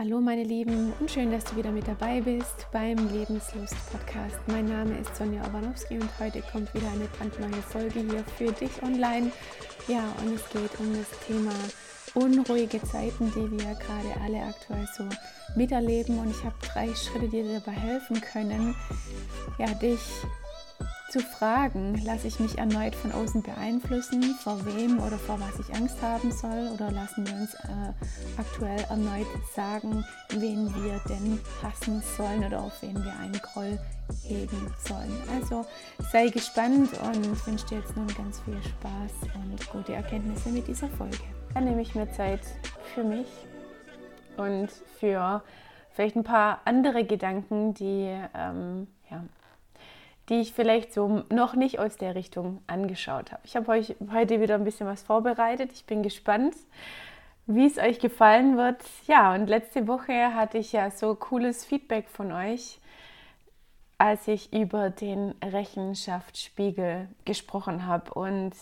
Hallo meine Lieben und schön, dass du wieder mit dabei bist beim Lebenslust Podcast. Mein Name ist Sonja Obanowski und heute kommt wieder eine brandneue Folge hier für dich online. Ja, und es geht um das Thema unruhige Zeiten, die wir gerade alle aktuell so miterleben. Und ich habe drei Schritte, die dir dabei helfen können, ja, dich zu fragen, lasse ich mich erneut von außen beeinflussen, vor wem oder vor was ich Angst haben soll oder lassen wir uns äh, aktuell erneut sagen, wen wir denn hassen sollen oder auf wen wir einen Groll hegen sollen. Also sei gespannt und wünsche dir jetzt nun ganz viel Spaß und gute Erkenntnisse mit dieser Folge. Dann nehme ich mir Zeit für mich und für vielleicht ein paar andere Gedanken, die ähm, ja, die ich vielleicht so noch nicht aus der Richtung angeschaut habe. Ich habe euch heute wieder ein bisschen was vorbereitet. Ich bin gespannt, wie es euch gefallen wird. Ja, und letzte Woche hatte ich ja so cooles Feedback von euch, als ich über den Rechenschaftsspiegel gesprochen habe. Und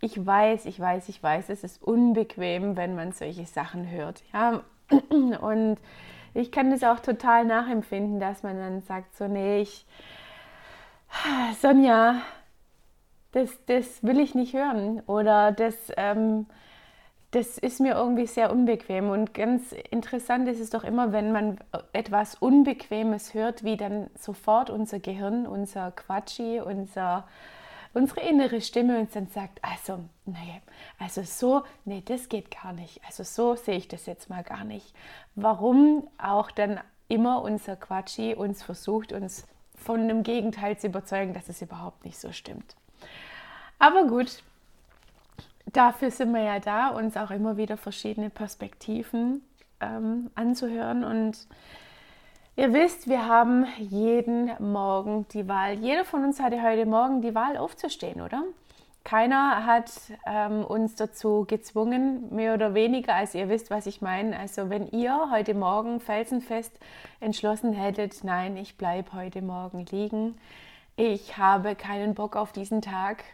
ich weiß, ich weiß, ich weiß, es ist unbequem, wenn man solche Sachen hört. Ja, und ich kann das auch total nachempfinden, dass man dann sagt, so, nee, ich Sonja, das, das will ich nicht hören oder das, ähm, das ist mir irgendwie sehr unbequem. Und ganz interessant ist es doch immer, wenn man etwas Unbequemes hört, wie dann sofort unser Gehirn, unser Quatschi, unser, unsere innere Stimme uns dann sagt, also, nee, also so, nee, das geht gar nicht. Also so sehe ich das jetzt mal gar nicht. Warum auch dann immer unser Quatschi uns versucht, uns von einem Gegenteil zu überzeugen, dass es überhaupt nicht so stimmt. Aber gut, dafür sind wir ja da, uns auch immer wieder verschiedene Perspektiven ähm, anzuhören. Und ihr wisst, wir haben jeden Morgen die Wahl. Jeder von uns hatte heute Morgen die Wahl aufzustehen, oder? Keiner hat ähm, uns dazu gezwungen, mehr oder weniger, als ihr wisst, was ich meine. Also wenn ihr heute Morgen felsenfest entschlossen hättet, nein, ich bleibe heute Morgen liegen, ich habe keinen Bock auf diesen Tag,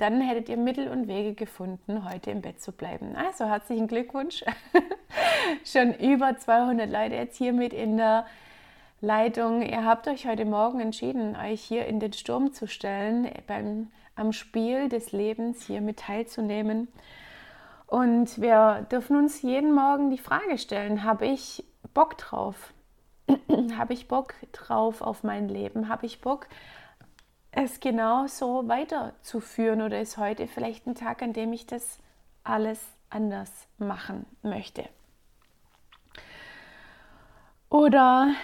dann hättet ihr Mittel und Wege gefunden, heute im Bett zu bleiben. Also herzlichen Glückwunsch. Schon über 200 Leute jetzt hier mit in der Leitung. Ihr habt euch heute Morgen entschieden, euch hier in den Sturm zu stellen beim am Spiel des Lebens hier mit teilzunehmen. Und wir dürfen uns jeden Morgen die Frage stellen, habe ich Bock drauf? habe ich Bock drauf auf mein Leben? Habe ich Bock, es genau so weiterzuführen? Oder ist heute vielleicht ein Tag, an dem ich das alles anders machen möchte? Oder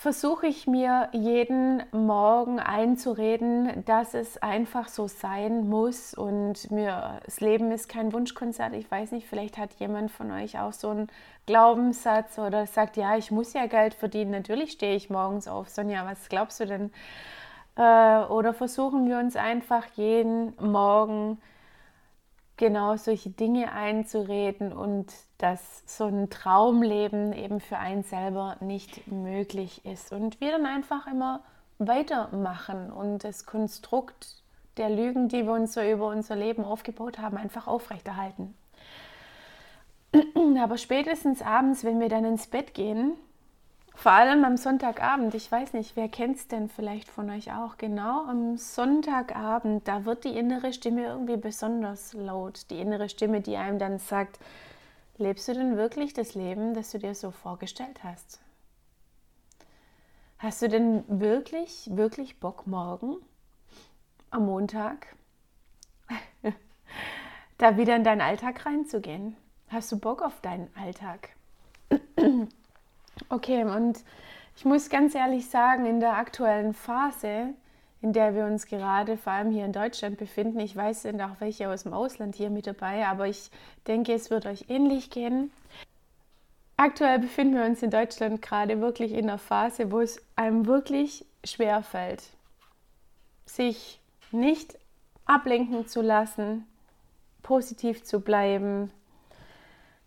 versuche ich mir jeden Morgen einzureden, dass es einfach so sein muss und mir das Leben ist kein Wunschkonzert. Ich weiß nicht, vielleicht hat jemand von euch auch so einen Glaubenssatz oder sagt, ja, ich muss ja Geld verdienen. Natürlich stehe ich morgens auf. Sonja, was glaubst du denn? Äh, oder versuchen wir uns einfach jeden Morgen genau solche Dinge einzureden und dass so ein Traumleben eben für einen selber nicht möglich ist. Und wir dann einfach immer weitermachen und das Konstrukt der Lügen, die wir uns so über unser Leben aufgebaut haben, einfach aufrechterhalten. Aber spätestens abends, wenn wir dann ins Bett gehen, vor allem am Sonntagabend, ich weiß nicht, wer kennt es denn vielleicht von euch auch, genau am Sonntagabend, da wird die innere Stimme irgendwie besonders laut. Die innere Stimme, die einem dann sagt, lebst du denn wirklich das Leben, das du dir so vorgestellt hast? Hast du denn wirklich, wirklich Bock morgen, am Montag, da wieder in deinen Alltag reinzugehen? Hast du Bock auf deinen Alltag? Okay, und ich muss ganz ehrlich sagen, in der aktuellen Phase, in der wir uns gerade vor allem hier in Deutschland befinden, ich weiß, sind auch welche aus dem Ausland hier mit dabei, aber ich denke, es wird euch ähnlich gehen. Aktuell befinden wir uns in Deutschland gerade wirklich in einer Phase, wo es einem wirklich schwer fällt, sich nicht ablenken zu lassen, positiv zu bleiben,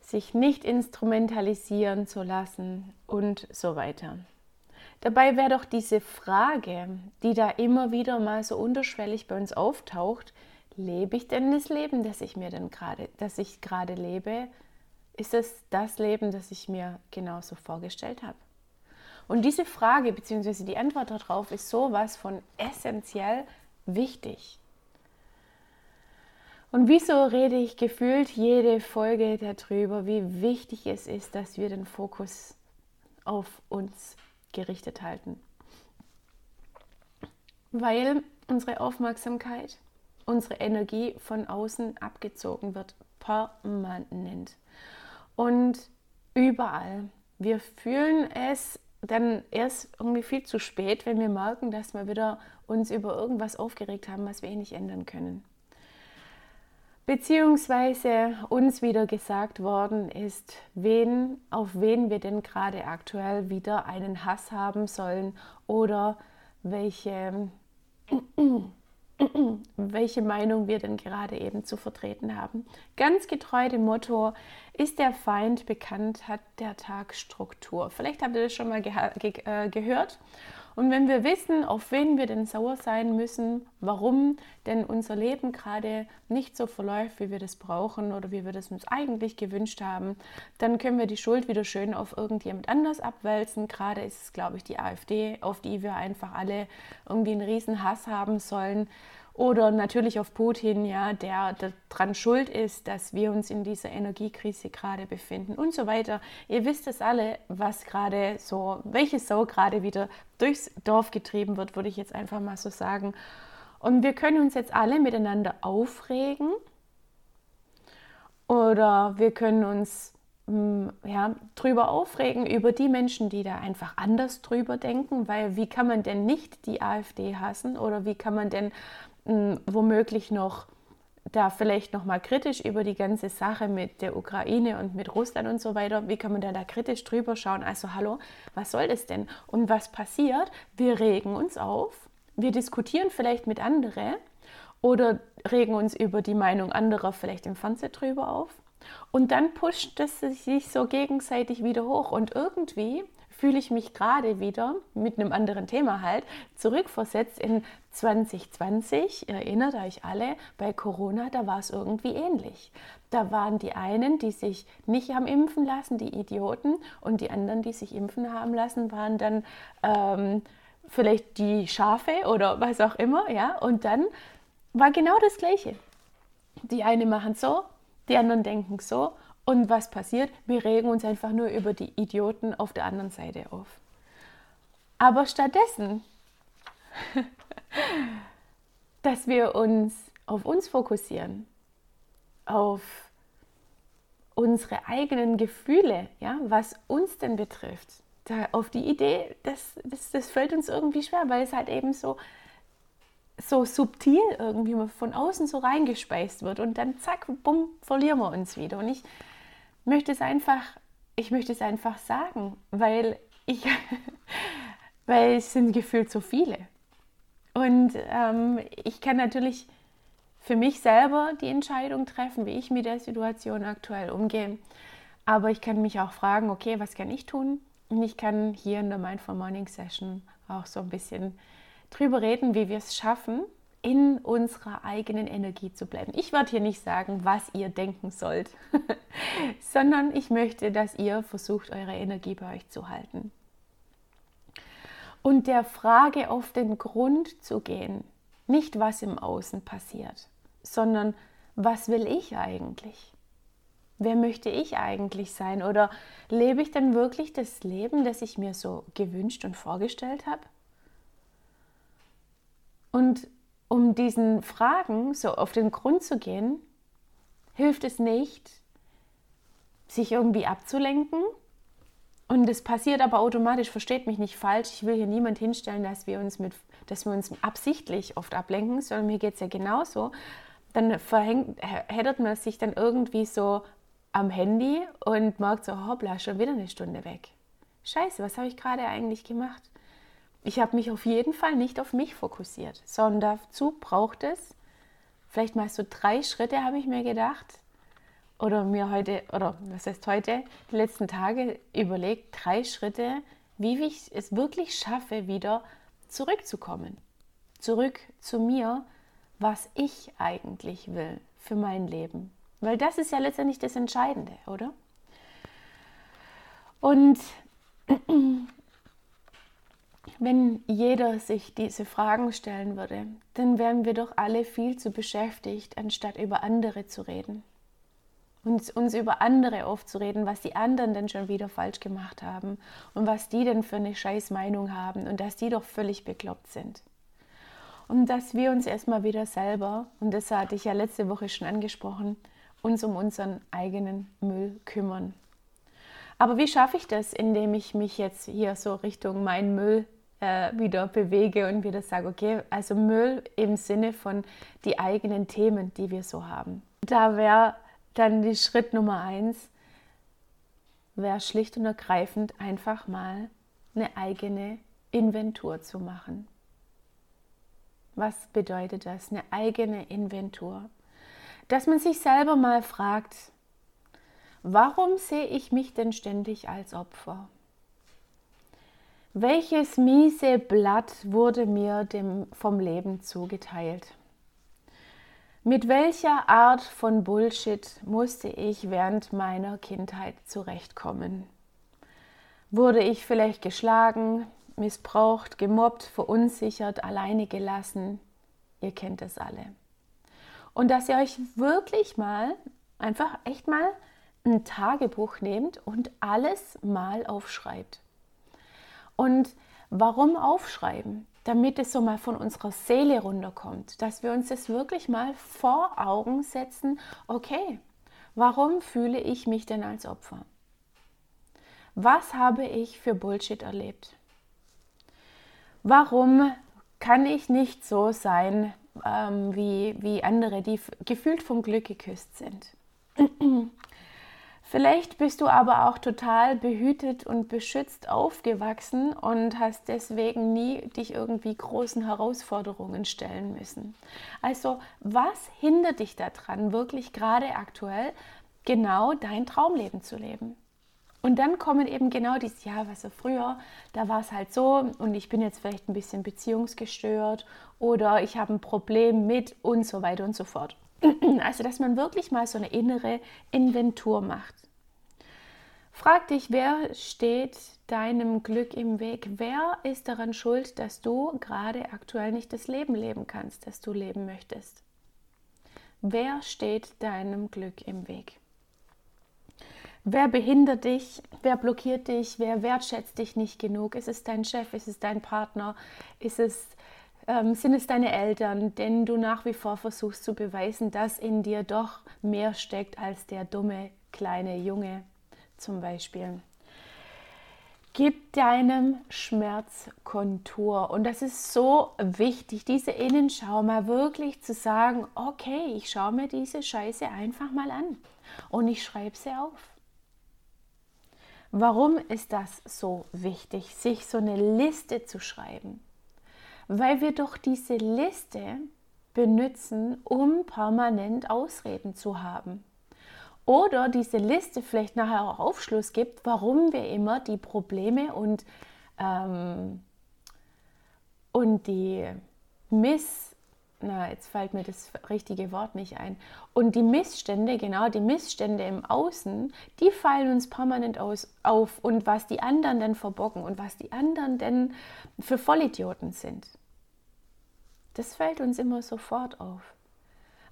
sich nicht instrumentalisieren zu lassen und so weiter. Dabei wäre doch diese Frage, die da immer wieder mal so unterschwellig bei uns auftaucht, lebe ich denn das Leben, das ich mir denn gerade, das ich gerade lebe, Ist es das Leben, das ich mir genauso vorgestellt habe? Und diese Frage bzw. die Antwort darauf ist sowas von essentiell wichtig. Und wieso rede ich gefühlt jede Folge darüber, wie wichtig es ist, dass wir den Fokus auf uns gerichtet halten? Weil unsere Aufmerksamkeit, unsere Energie von außen abgezogen wird, permanent. Und überall. Wir fühlen es dann erst irgendwie viel zu spät, wenn wir merken, dass wir wieder uns über irgendwas aufgeregt haben, was wir eh nicht ändern können. Beziehungsweise uns wieder gesagt worden ist, wen, auf wen wir denn gerade aktuell wieder einen Hass haben sollen oder welche welche Meinung wir denn gerade eben zu vertreten haben. Ganz getreu dem Motto, ist der Feind bekannt, hat der Tag Struktur. Vielleicht habt ihr das schon mal ge ge äh, gehört. Und wenn wir wissen, auf wen wir denn sauer sein müssen, warum denn unser Leben gerade nicht so verläuft, wie wir das brauchen oder wie wir das uns eigentlich gewünscht haben, dann können wir die Schuld wieder schön auf irgendjemand anders abwälzen. Gerade ist es, glaube ich, die AfD, auf die wir einfach alle irgendwie einen riesen Hass haben sollen. Oder natürlich auf Putin, ja, der daran schuld ist, dass wir uns in dieser Energiekrise gerade befinden und so weiter. Ihr wisst es alle, was gerade so, welche Sau gerade wieder durchs Dorf getrieben wird, würde ich jetzt einfach mal so sagen. Und wir können uns jetzt alle miteinander aufregen oder wir können uns mm, ja, drüber aufregen über die Menschen, die da einfach anders drüber denken, weil wie kann man denn nicht die AfD hassen oder wie kann man denn womöglich noch da vielleicht noch mal kritisch über die ganze Sache mit der Ukraine und mit Russland und so weiter, wie kann man da, da kritisch drüber schauen? Also hallo, was soll das denn? Und was passiert? Wir regen uns auf, wir diskutieren vielleicht mit anderen oder regen uns über die Meinung anderer vielleicht im Fernsehen drüber auf. Und dann pusht es sich so gegenseitig wieder hoch. Und irgendwie fühle ich mich gerade wieder mit einem anderen Thema halt zurückversetzt in 2020. Erinnert euch alle, bei Corona, da war es irgendwie ähnlich. Da waren die einen, die sich nicht haben impfen lassen, die Idioten, und die anderen, die sich impfen haben lassen, waren dann ähm, vielleicht die Schafe oder was auch immer, ja. Und dann war genau das Gleiche. Die einen machen so, die anderen denken so und was passiert? Wir regen uns einfach nur über die Idioten auf der anderen Seite auf. Aber stattdessen, dass wir uns auf uns fokussieren, auf unsere eigenen Gefühle, ja, was uns denn betrifft. Da auf die Idee, das, das, das fällt uns irgendwie schwer, weil es halt eben so, so subtil irgendwie von außen so reingespeist wird und dann zack, bumm, verlieren wir uns wieder. Und ich möchte es einfach, ich möchte es einfach sagen, weil ich, weil es sind gefühlt so viele. Und ähm, ich kann natürlich für mich selber die Entscheidung treffen, wie ich mit der Situation aktuell umgehe. Aber ich kann mich auch fragen, okay, was kann ich tun? Und ich kann hier in der Mindful Morning Session auch so ein bisschen drüber reden, wie wir es schaffen, in unserer eigenen Energie zu bleiben. Ich werde hier nicht sagen, was ihr denken sollt, sondern ich möchte, dass ihr versucht, eure Energie bei euch zu halten. Und der Frage auf den Grund zu gehen, nicht was im Außen passiert, sondern was will ich eigentlich? Wer möchte ich eigentlich sein? Oder lebe ich denn wirklich das Leben, das ich mir so gewünscht und vorgestellt habe? Und um diesen Fragen so auf den Grund zu gehen, hilft es nicht, sich irgendwie abzulenken. Und es passiert aber automatisch, versteht mich nicht falsch. Ich will hier niemand hinstellen, dass wir uns, mit, dass wir uns absichtlich oft ablenken, sondern mir geht es ja genauso. Dann verhängt, man sich dann irgendwie so am Handy und merkt so, hoppla, schon wieder eine Stunde weg. Scheiße, was habe ich gerade eigentlich gemacht? Ich habe mich auf jeden Fall nicht auf mich fokussiert, sondern dazu braucht es vielleicht mal so drei Schritte, habe ich mir gedacht. Oder mir heute, oder was heißt heute, die letzten Tage überlegt, drei Schritte, wie ich es wirklich schaffe, wieder zurückzukommen. Zurück zu mir, was ich eigentlich will für mein Leben. Weil das ist ja letztendlich das Entscheidende, oder? Und wenn jeder sich diese Fragen stellen würde, dann wären wir doch alle viel zu beschäftigt, anstatt über andere zu reden. Uns, uns über andere aufzureden, was die anderen denn schon wieder falsch gemacht haben und was die denn für eine scheiß Meinung haben und dass die doch völlig bekloppt sind. Und dass wir uns erstmal wieder selber, und das hatte ich ja letzte Woche schon angesprochen, uns um unseren eigenen Müll kümmern. Aber wie schaffe ich das, indem ich mich jetzt hier so Richtung mein Müll äh, wieder bewege und wieder sage, okay, also Müll im Sinne von die eigenen Themen, die wir so haben. Da wäre dann die Schritt Nummer eins, wäre schlicht und ergreifend einfach mal eine eigene Inventur zu machen. Was bedeutet das? Eine eigene Inventur. Dass man sich selber mal fragt, warum sehe ich mich denn ständig als Opfer? Welches miese Blatt wurde mir dem, vom Leben zugeteilt? Mit welcher Art von Bullshit musste ich während meiner Kindheit zurechtkommen? Wurde ich vielleicht geschlagen, missbraucht, gemobbt, verunsichert, alleine gelassen? Ihr kennt es alle. Und dass ihr euch wirklich mal, einfach echt mal ein Tagebuch nehmt und alles mal aufschreibt. Und warum aufschreiben? Damit es so mal von unserer Seele runterkommt, dass wir uns das wirklich mal vor Augen setzen, okay, warum fühle ich mich denn als Opfer? Was habe ich für Bullshit erlebt? Warum kann ich nicht so sein ähm, wie, wie andere, die gefühlt vom Glück geküsst sind? Vielleicht bist du aber auch total behütet und beschützt aufgewachsen und hast deswegen nie dich irgendwie großen Herausforderungen stellen müssen. Also was hindert dich daran, wirklich gerade aktuell genau dein Traumleben zu leben? Und dann kommen eben genau dieses, ja, was so früher, da war es halt so und ich bin jetzt vielleicht ein bisschen beziehungsgestört oder ich habe ein Problem mit und so weiter und so fort. Also, dass man wirklich mal so eine innere Inventur macht. Frag dich, wer steht deinem Glück im Weg? Wer ist daran schuld, dass du gerade aktuell nicht das Leben leben kannst, das du leben möchtest? Wer steht deinem Glück im Weg? Wer behindert dich? Wer blockiert dich? Wer wertschätzt dich nicht genug? Ist es dein Chef? Ist es dein Partner? Ist es, ähm, sind es deine Eltern, denen du nach wie vor versuchst zu beweisen, dass in dir doch mehr steckt als der dumme kleine Junge? zum Beispiel. Gib deinem Schmerz Kontur. Und das ist so wichtig, diese Innenschau mal wirklich zu sagen, okay, ich schaue mir diese Scheiße einfach mal an und ich schreibe sie auf. Warum ist das so wichtig, sich so eine Liste zu schreiben? Weil wir doch diese Liste benutzen, um permanent Ausreden zu haben. Oder diese Liste vielleicht nachher auch Aufschluss gibt, warum wir immer die Probleme und, ähm, und die Miss, na, jetzt fällt mir das richtige Wort nicht ein, und die Missstände, genau, die Missstände im Außen, die fallen uns permanent aus, auf und was die anderen denn verbocken und was die anderen denn für Vollidioten sind. Das fällt uns immer sofort auf.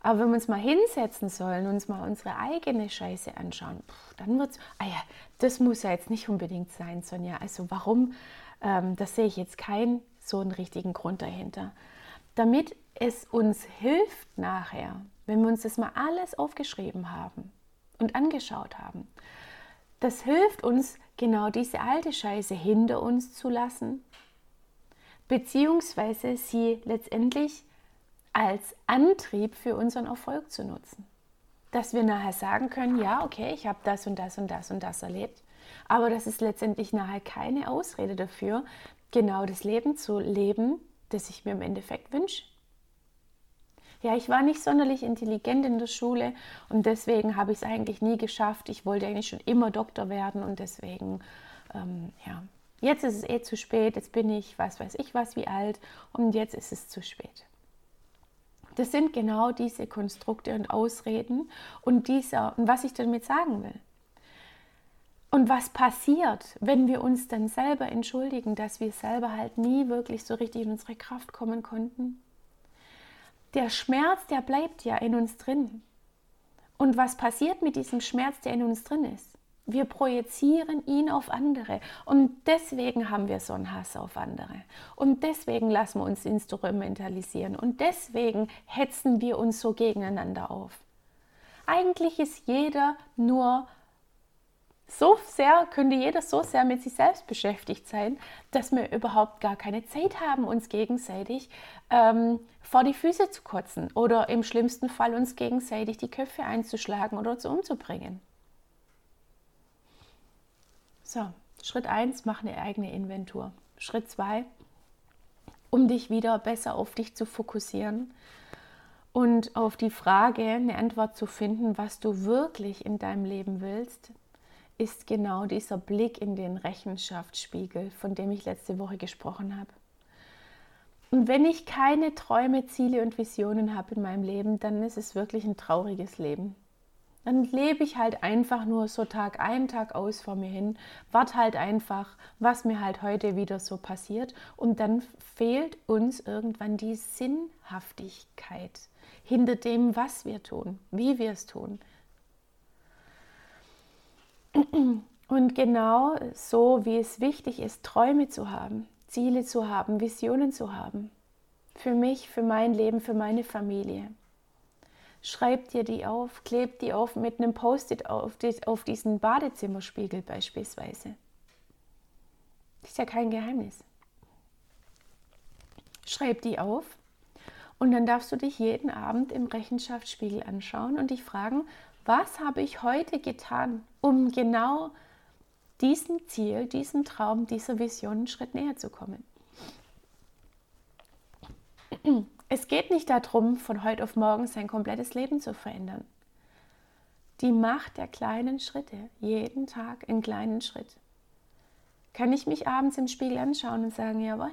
Aber wenn wir uns mal hinsetzen sollen, uns mal unsere eigene Scheiße anschauen, dann wird es, ah ja, das muss ja jetzt nicht unbedingt sein, Sonja. Also warum, ähm, das sehe ich jetzt keinen so einen richtigen Grund dahinter. Damit es uns hilft nachher, wenn wir uns das mal alles aufgeschrieben haben und angeschaut haben, das hilft uns, genau diese alte Scheiße hinter uns zu lassen, beziehungsweise sie letztendlich als Antrieb für unseren Erfolg zu nutzen. Dass wir nachher sagen können, ja, okay, ich habe das und das und das und das erlebt, aber das ist letztendlich nachher keine Ausrede dafür, genau das Leben zu leben, das ich mir im Endeffekt wünsche. Ja, ich war nicht sonderlich intelligent in der Schule und deswegen habe ich es eigentlich nie geschafft. Ich wollte eigentlich schon immer Doktor werden und deswegen, ähm, ja, jetzt ist es eh zu spät. Jetzt bin ich, was weiß ich was, wie alt und jetzt ist es zu spät. Das sind genau diese Konstrukte und Ausreden und dieser, und was ich damit sagen will. Und was passiert, wenn wir uns dann selber entschuldigen, dass wir selber halt nie wirklich so richtig in unsere Kraft kommen konnten? Der Schmerz, der bleibt ja in uns drin. Und was passiert mit diesem Schmerz, der in uns drin ist? Wir projizieren ihn auf andere. Und deswegen haben wir so einen Hass auf andere. Und deswegen lassen wir uns instrumentalisieren. Und deswegen hetzen wir uns so gegeneinander auf. Eigentlich ist jeder nur so sehr, könnte jeder so sehr mit sich selbst beschäftigt sein, dass wir überhaupt gar keine Zeit haben, uns gegenseitig ähm, vor die Füße zu kotzen oder im schlimmsten Fall uns gegenseitig die Köpfe einzuschlagen oder zu umzubringen. So, Schritt 1, mach eine eigene Inventur. Schritt 2, um dich wieder besser auf dich zu fokussieren und auf die Frage eine Antwort zu finden, was du wirklich in deinem Leben willst, ist genau dieser Blick in den Rechenschaftsspiegel, von dem ich letzte Woche gesprochen habe. Und wenn ich keine Träume, Ziele und Visionen habe in meinem Leben, dann ist es wirklich ein trauriges Leben. Dann lebe ich halt einfach nur so Tag ein, Tag aus vor mir hin, warte halt einfach, was mir halt heute wieder so passiert. Und dann fehlt uns irgendwann die Sinnhaftigkeit hinter dem, was wir tun, wie wir es tun. Und genau so, wie es wichtig ist, Träume zu haben, Ziele zu haben, Visionen zu haben. Für mich, für mein Leben, für meine Familie. Schreib dir die auf, kleb die auf mit einem Post-it auf, auf diesen Badezimmerspiegel beispielsweise. Das ist ja kein Geheimnis. Schreib die auf und dann darfst du dich jeden Abend im Rechenschaftsspiegel anschauen und dich fragen, was habe ich heute getan, um genau diesem Ziel, diesem Traum, dieser Vision einen Schritt näher zu kommen. Es geht nicht darum, von heute auf morgen sein komplettes Leben zu verändern. Die Macht der kleinen Schritte, jeden Tag einen kleinen Schritt. Kann ich mich abends im Spiegel anschauen und sagen, jawohl,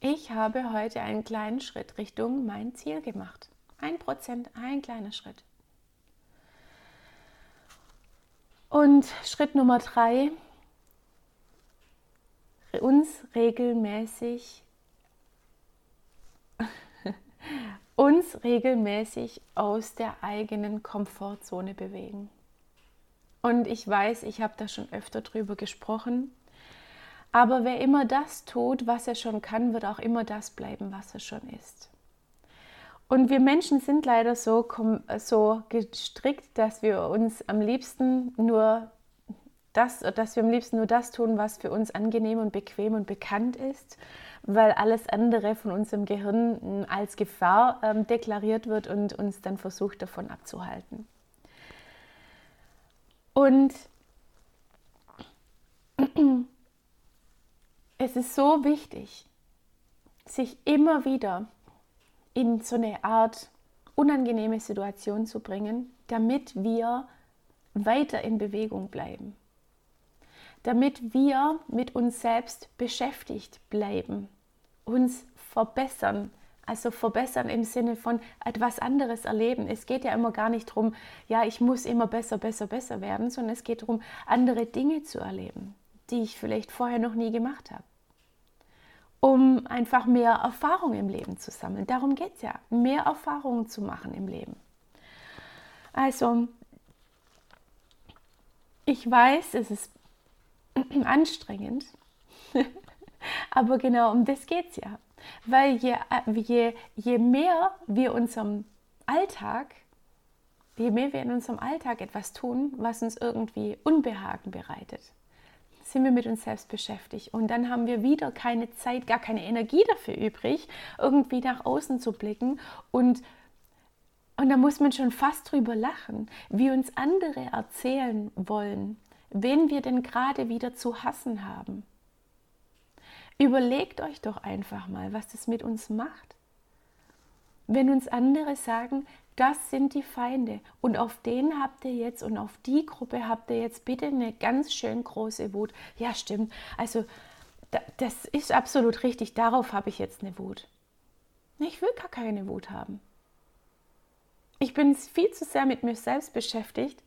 ich habe heute einen kleinen Schritt Richtung mein Ziel gemacht. Ein Prozent, ein kleiner Schritt. Und Schritt Nummer drei, uns regelmäßig, uns regelmäßig aus der eigenen Komfortzone bewegen. Und ich weiß, ich habe da schon öfter drüber gesprochen. Aber wer immer das tut, was er schon kann, wird auch immer das bleiben, was er schon ist. Und wir Menschen sind leider so, so gestrickt, dass wir uns am liebsten nur das, dass wir am liebsten nur das tun, was für uns angenehm und bequem und bekannt ist, weil alles andere von unserem Gehirn als Gefahr ähm, deklariert wird und uns dann versucht davon abzuhalten. Und es ist so wichtig, sich immer wieder in so eine Art unangenehme Situation zu bringen, damit wir weiter in Bewegung bleiben. Damit wir mit uns selbst beschäftigt bleiben, uns verbessern, also verbessern im Sinne von etwas anderes erleben. Es geht ja immer gar nicht darum, ja, ich muss immer besser, besser, besser werden, sondern es geht darum, andere Dinge zu erleben, die ich vielleicht vorher noch nie gemacht habe um einfach mehr Erfahrung im Leben zu sammeln. Darum geht es ja, mehr Erfahrungen zu machen im Leben. Also, ich weiß, es ist anstrengend, aber genau um das geht es ja. Weil je, je, je mehr wir unserem Alltag, je mehr wir in unserem Alltag etwas tun, was uns irgendwie Unbehagen bereitet, sind wir mit uns selbst beschäftigt. Und dann haben wir wieder keine Zeit, gar keine Energie dafür übrig, irgendwie nach außen zu blicken. Und, und da muss man schon fast drüber lachen, wie uns andere erzählen wollen, wen wir denn gerade wieder zu hassen haben. Überlegt euch doch einfach mal, was das mit uns macht. Wenn uns andere sagen, das sind die Feinde. Und auf den habt ihr jetzt und auf die Gruppe habt ihr jetzt bitte eine ganz schön große Wut. Ja, stimmt. Also das ist absolut richtig. Darauf habe ich jetzt eine Wut. Ich will gar keine Wut haben. Ich bin viel zu sehr mit mir selbst beschäftigt,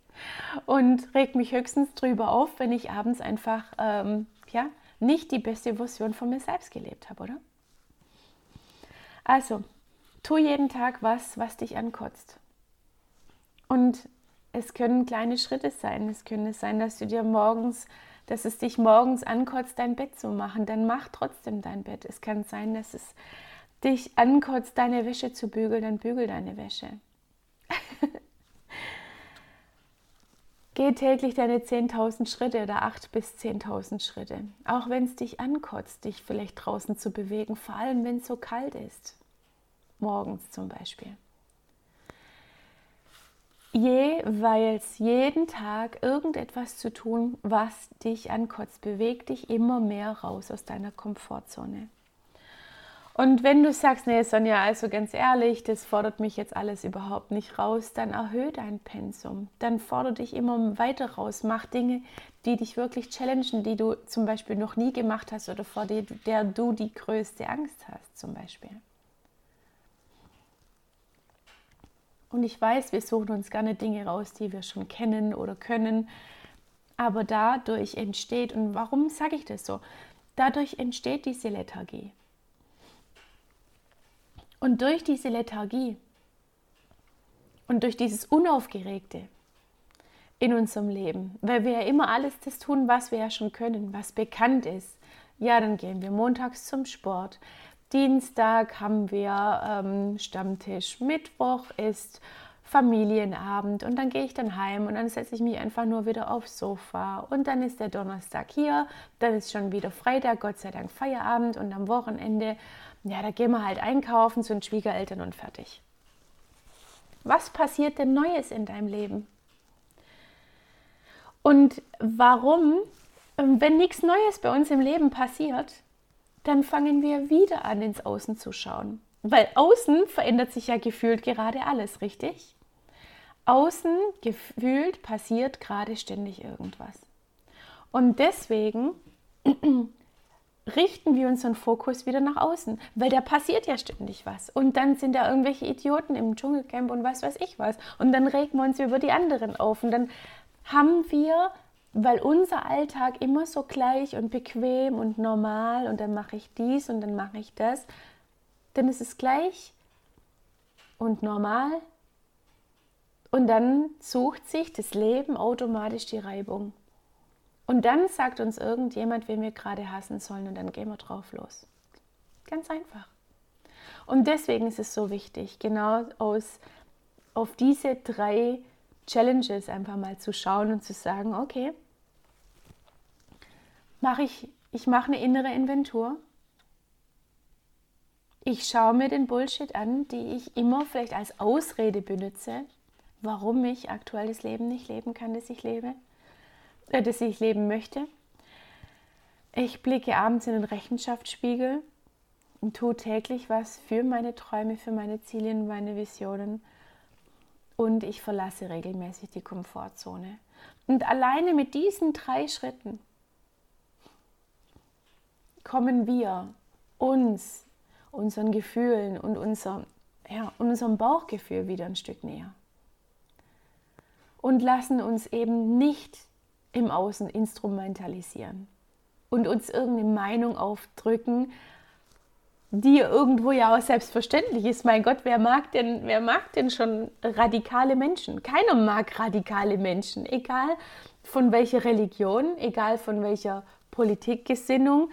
und reg mich höchstens drüber auf, wenn ich abends einfach ähm, ja, nicht die beste Version von mir selbst gelebt habe, oder? Also, tu jeden Tag was, was dich ankotzt. Und es können kleine Schritte sein. Es könnte sein, dass du dir morgens, dass es dich morgens ankotzt, dein Bett zu machen. Dann mach trotzdem dein Bett. Es kann sein, dass es dich ankotzt, deine Wäsche zu bügeln. Dann bügel deine Wäsche. Geh täglich deine 10.000 Schritte oder 8.000 bis 10.000 Schritte. Auch wenn es dich ankotzt, dich vielleicht draußen zu bewegen, vor allem wenn es so kalt ist. Morgens zum Beispiel. Jeweils jeden Tag irgendetwas zu tun, was dich ankotzt, bewegt dich immer mehr raus aus deiner Komfortzone. Und wenn du sagst, nee, Sonja, also ganz ehrlich, das fordert mich jetzt alles überhaupt nicht raus, dann erhöhe dein Pensum. Dann fordere dich immer weiter raus. Mach Dinge, die dich wirklich challengen, die du zum Beispiel noch nie gemacht hast oder vor der, der du die größte Angst hast, zum Beispiel. Und ich weiß, wir suchen uns gerne Dinge raus, die wir schon kennen oder können. Aber dadurch entsteht, und warum sage ich das so? Dadurch entsteht diese Lethargie. Und durch diese Lethargie und durch dieses Unaufgeregte in unserem Leben, weil wir ja immer alles das tun, was wir ja schon können, was bekannt ist. Ja, dann gehen wir montags zum Sport. Dienstag haben wir ähm, Stammtisch. Mittwoch ist Familienabend und dann gehe ich dann heim und dann setze ich mich einfach nur wieder aufs Sofa und dann ist der Donnerstag hier, dann ist schon wieder Freitag, Gott sei Dank Feierabend und am Wochenende ja, da gehen wir halt einkaufen zu den Schwiegereltern und fertig. Was passiert denn Neues in deinem Leben? Und warum, ähm, wenn nichts Neues bei uns im Leben passiert, dann fangen wir wieder an, ins Außen zu schauen. Weil außen verändert sich ja gefühlt gerade alles, richtig? Außen gefühlt passiert gerade ständig irgendwas. Und deswegen richten wir unseren Fokus wieder nach außen, weil da passiert ja ständig was. Und dann sind da irgendwelche Idioten im Dschungelcamp und was weiß ich was. Und dann regen wir uns über die anderen auf. Und dann haben wir, weil unser Alltag immer so gleich und bequem und normal und dann mache ich dies und dann mache ich das, dann ist es gleich und normal. Und dann sucht sich das Leben automatisch die Reibung. Und dann sagt uns irgendjemand, wen wir gerade hassen sollen und dann gehen wir drauf los. Ganz einfach. Und deswegen ist es so wichtig, genau aus, auf diese drei Challenges einfach mal zu schauen und zu sagen, okay, mache ich, ich mache eine innere Inventur. Ich schaue mir den Bullshit an, die ich immer vielleicht als Ausrede benutze, warum ich aktuell das Leben nicht leben kann, das ich lebe äh, das ich leben möchte. Ich blicke abends in den Rechenschaftsspiegel und tue täglich was für meine Träume, für meine Ziele und meine Visionen. Und ich verlasse regelmäßig die Komfortzone. Und alleine mit diesen drei Schritten kommen wir uns, unseren Gefühlen und unser, ja, unserem Bauchgefühl wieder ein Stück näher. Und lassen uns eben nicht im Außen instrumentalisieren und uns irgendeine Meinung aufdrücken, die irgendwo ja auch selbstverständlich ist. Mein Gott, wer mag denn, wer mag denn schon radikale Menschen? Keiner mag radikale Menschen, egal von welcher Religion, egal von welcher Politikgesinnung.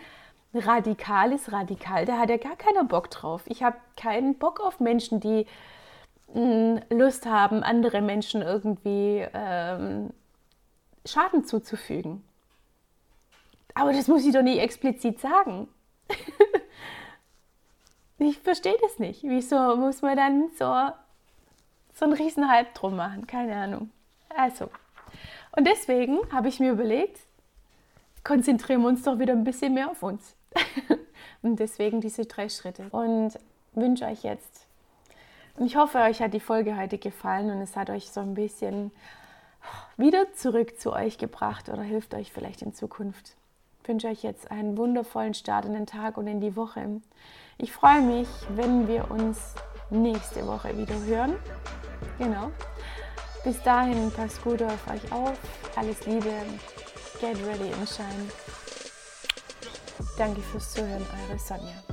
Radikal ist radikal, da hat ja gar keiner Bock drauf. Ich habe keinen Bock auf Menschen, die mh, mm, Lust haben, andere Menschen irgendwie ähm, Schaden zuzufügen. Aber das muss ich doch nicht explizit sagen. ich verstehe das nicht. Wieso muss man dann so, so einen riesen Hype drum machen? Keine Ahnung. Also, und deswegen habe ich mir überlegt, konzentrieren wir uns doch wieder ein bisschen mehr auf uns. und deswegen diese drei Schritte. Und wünsche euch jetzt, und ich hoffe, euch hat die Folge heute gefallen und es hat euch so ein bisschen wieder zurück zu euch gebracht oder hilft euch vielleicht in Zukunft. Ich wünsche euch jetzt einen wundervollen Start in den Tag und in die Woche. Ich freue mich, wenn wir uns nächste Woche wieder hören. Genau. Bis dahin, passt gut auf euch auf. Alles Liebe. Get ready and shine. Danke fürs Zuhören, eure Sonja.